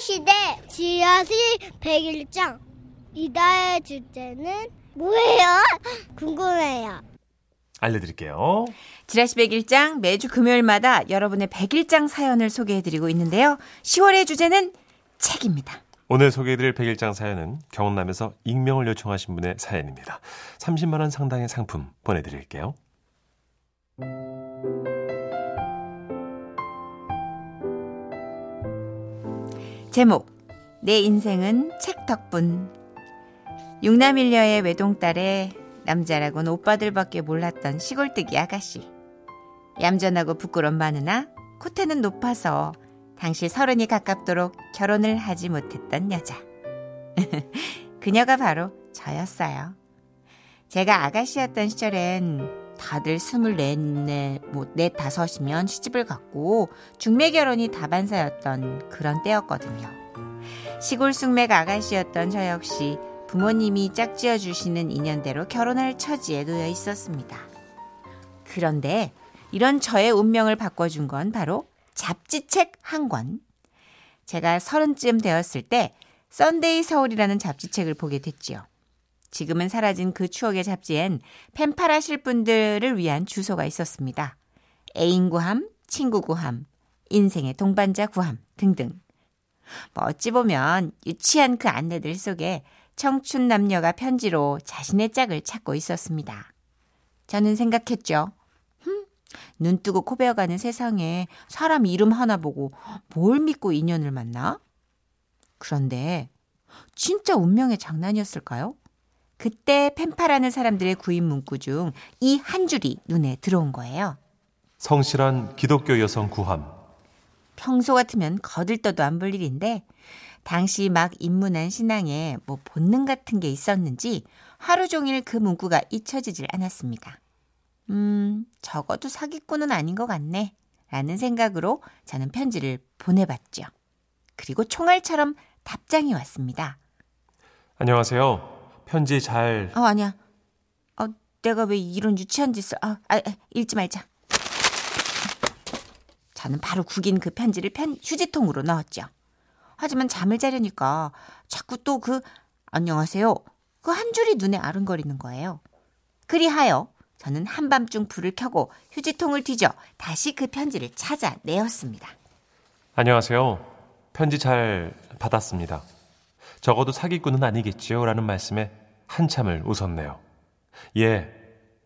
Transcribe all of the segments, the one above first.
시대 지하시 101장 이달의 주제는 뭐예요? 궁금해요. 알려드릴게요. 지라시 101장 매주 금요일마다 여러분의 101장 사연을 소개해드리고 있는데요. 10월의 주제는 책입니다. 오늘 소개해드릴 101장 사연은 경남에서 익명을 요청하신 분의 사연입니다. 30만 원 상당의 상품 보내드릴게요. 제목 내 인생은 책 덕분. 육남일녀의 외동딸에 남자라고는 오빠들밖에 몰랐던 시골뜨기 아가씨. 얌전하고 부끄러운 마누나 코테는 높아서 당시 서른이 가깝도록 결혼을 하지 못했던 여자. 그녀가 바로 저였어요. 제가 아가씨였던 시절엔 다들 스물넷, 뭐, 넷, 다섯이면 시집을 갔고, 중매 결혼이 다반사였던 그런 때였거든요. 시골 쑥맥 아가씨였던 저 역시 부모님이 짝지어 주시는 인연대로 결혼할 처지에 놓여 있었습니다. 그런데 이런 저의 운명을 바꿔준 건 바로 잡지책 한 권. 제가 서른쯤 되었을 때 썬데이 서울이라는 잡지책을 보게 됐지요. 지금은 사라진 그 추억의 잡지엔 펜팔하실 분들을 위한 주소가 있었습니다. 애인 구함, 친구 구함, 인생의 동반자 구함 등등. 뭐 어찌 보면 유치한 그 안내들 속에 청춘 남녀가 편지로 자신의 짝을 찾고 있었습니다. 저는 생각했죠. 흠, 눈 뜨고 코 베어가는 세상에 사람 이름 하나 보고 뭘 믿고 인연을 만나? 그런데 진짜 운명의 장난이었을까요? 그때 펜파라는 사람들의 구인 문구 중 이 한 줄이 눈에 들어온 거예요. 성실한 기독교 여성 구함. 평소 같으면 거들떠도 안 볼 일인데 당시 막 입문한 신앙에 뭐 본능 같은 게 있었는지 하루 종일 그 문구가 잊혀지질 않았습니다. 음, 적어도 사기꾼은 아닌 것 같네. 라는 생각으로 저는 편지를 보내봤죠. 그리고 총알처럼 답장이 왔습니다. 안녕하세요. 편지 잘. 어, 아니야. 어, 내가 왜 이런 유치한 짓을, 아, 아, 읽지 말자. 저는 바로 구긴 그 편지를 편, 휴지통으로 넣었죠. 하지만 잠을 자려니까 자꾸 또 그, 안녕하세요. 그 한 줄이 눈에 아른거리는 거예요. 그리하여 저는 한밤중 불을 켜고 휴지통을 뒤져 다시 그 편지를 찾아내었습니다. 안녕하세요. 편지 잘 받았습니다. 적어도 사기꾼은 아니겠지요? 라는 말씀에 한참을 웃었네요. 예,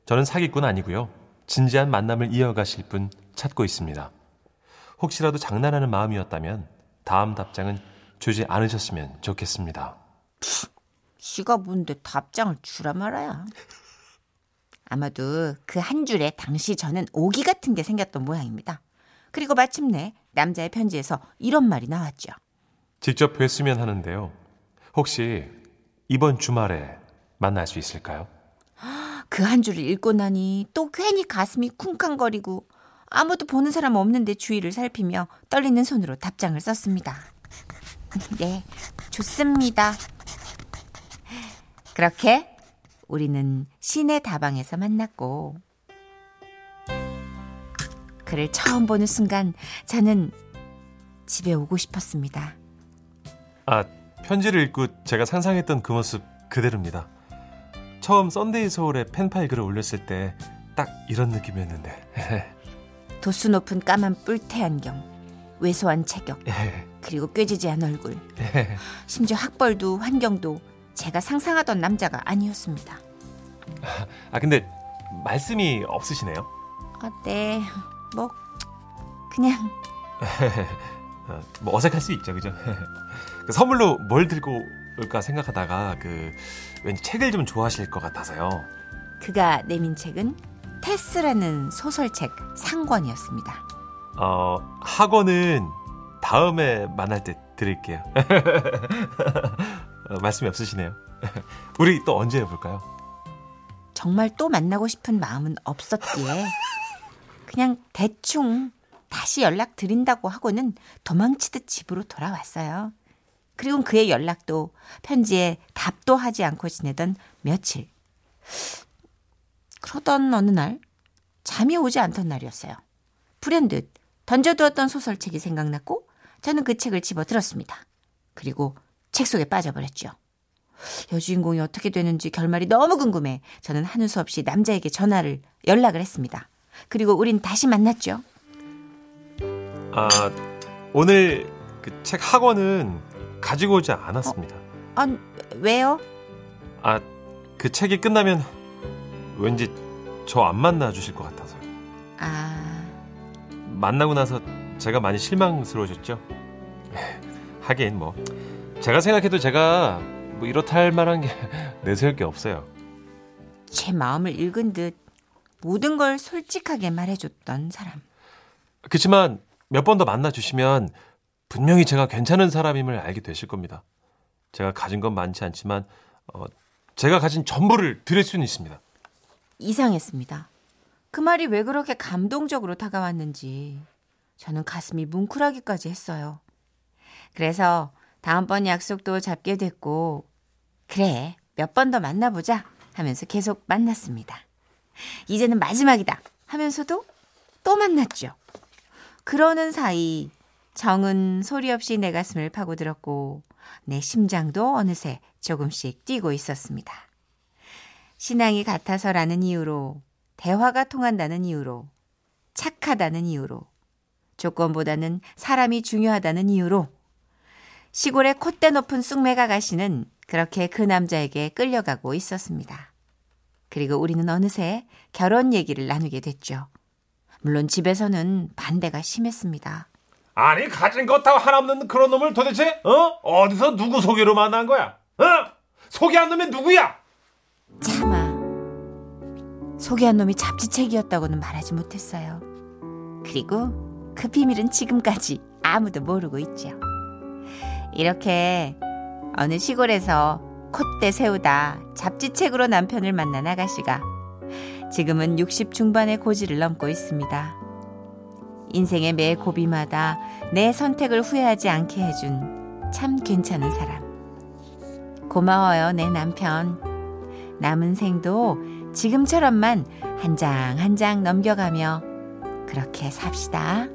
저는 사기꾼 아니고요. 진지한 만남을 이어가실 분 찾고 있습니다. 혹시라도 장난하는 마음이었다면 다음 답장은 주지 않으셨으면 좋겠습니다. 씨가 뭔데 답장을 주라 말아야. 아마도 그 한 줄에 당시 저는 오기 같은 게 생겼던 모양입니다. 그리고 마침내 남자의 편지에서 이런 말이 나왔죠. 직접 뵀으면 하는데요. 혹시 이번 주말에 만날 수 있을까요? 그 한 줄을 읽고 나니 또 괜히 가슴이 쿵쾅거리고 아무도 보는 사람 없는데 주위를 살피며 떨리는 손으로 답장을 썼습니다. 네, 좋습니다. 그렇게 우리는 시내 다방에서 만났고 그를 처음 보는 순간 저는 집에 오고 싶었습니다. 아, 편지를 읽고 제가 상상했던 그 모습 그대로입니다. 처음 썬데이 서울에 펜팔 글을 올렸을 때 딱 이런 느낌이었는데. 도수 높은 까만 뿔테 안경, 왜소한 체격, 그리고 꾀죄죄한 얼굴. 심지어 학벌도 환경도 제가 상상하던 남자가 아니었습니다. 아, 근데 말씀이 없으시네요. 아, 네. 뭐 그냥 어, 뭐 어색할 수 있죠, 그죠? 그 선물로 뭘 들고 올까 생각하다가 그 왠지 책을 좀 좋아하실 것 같아서요. 그가 내민 책은 테스라는 소설책 상권이었습니다. 어, 학원은 다음에 만날 때 드릴게요. 어, 말씀이 없으시네요. 우리 또 언제 해볼까요? 정말 또 만나고 싶은 마음은 없었기에 그냥 대충 다시 연락 드린다고 하고는 도망치듯 집으로 돌아왔어요. 그리고 그의 연락도 편지에 답도 하지 않고 지내던 며칠. 그러던 어느 날 잠이 오지 않던 날이었어요. 불현듯 던져두었던 소설책이 생각났고 저는 그 책을 집어 들었습니다. 그리고 책 속에 빠져버렸죠. 여주인공이 어떻게 되는지 결말이 너무 궁금해. 저는 하는 수 없이 남자에게 전화를 연락을 했습니다. 그리고 우린 다시 만났죠. 아, 오늘 그 책 학원은 가지고 오지 않았습니다. 아, 왜요? 아, 그 책이 끝나면 왠지 저 안 만나 주실 것 같아서요. 아, 만나고 나서 제가 많이 실망스러워졌죠. 하긴 뭐 제가 생각해도 제가 뭐 이렇다 할 만한 게 내세울 게 없어요. 제 마음을 읽은 듯 모든 걸 솔직하게 말해줬던 사람. 그렇지만 몇 번 더 만나 주시면 분명히 제가 괜찮은 사람임을 알게 되실 겁니다. 제가 가진 건 많지 않지만 어, 제가 가진 전부를 드릴 수는 있습니다. 이상했습니다. 그 말이 왜 그렇게 감동적으로 다가왔는지 저는 가슴이 뭉클하기까지 했어요. 그래서 다음번 약속도 잡게 됐고 그래 몇 번 더 만나보자 하면서 계속 만났습니다. 이제는 마지막이다 하면서도 또 만났죠. 그러는 사이 정은 소리 없이 내 가슴을 파고들었고 내 심장도 어느새 조금씩 뛰고 있었습니다. 신앙이 같아서라는 이유로 대화가 통한다는 이유로 착하다는 이유로 조건보다는 사람이 중요하다는 이유로 시골의 콧대 높은 쑥맥 아가씨는 그렇게 그 남자에게 끌려가고 있었습니다. 그리고 우리는 어느새 결혼 얘기를 나누게 됐죠. 물론 집에서는 반대가 심했습니다. 아니 가진 것 다 하나 없는 그런 놈을 도대체 어 어디서 누구 소개로 만난 거야? 어 소개한 놈이 누구야? 차마 소개한 놈이 잡지책이었다고는 말하지 못했어요. 그리고 그 비밀은 지금까지 아무도 모르고 있죠. 이렇게 어느 시골에서 콧대 세우다 잡지책으로 남편을 만난 아가씨가 지금은 60 중반의 고지를 넘고 있습니다. 인생의 매 고비마다 내 선택을 후회하지 않게 해준 참 괜찮은 사람. 고마워요, 내 남편. 남은 생도 지금처럼만 한 장 한장 넘겨가며 그렇게 삽시다.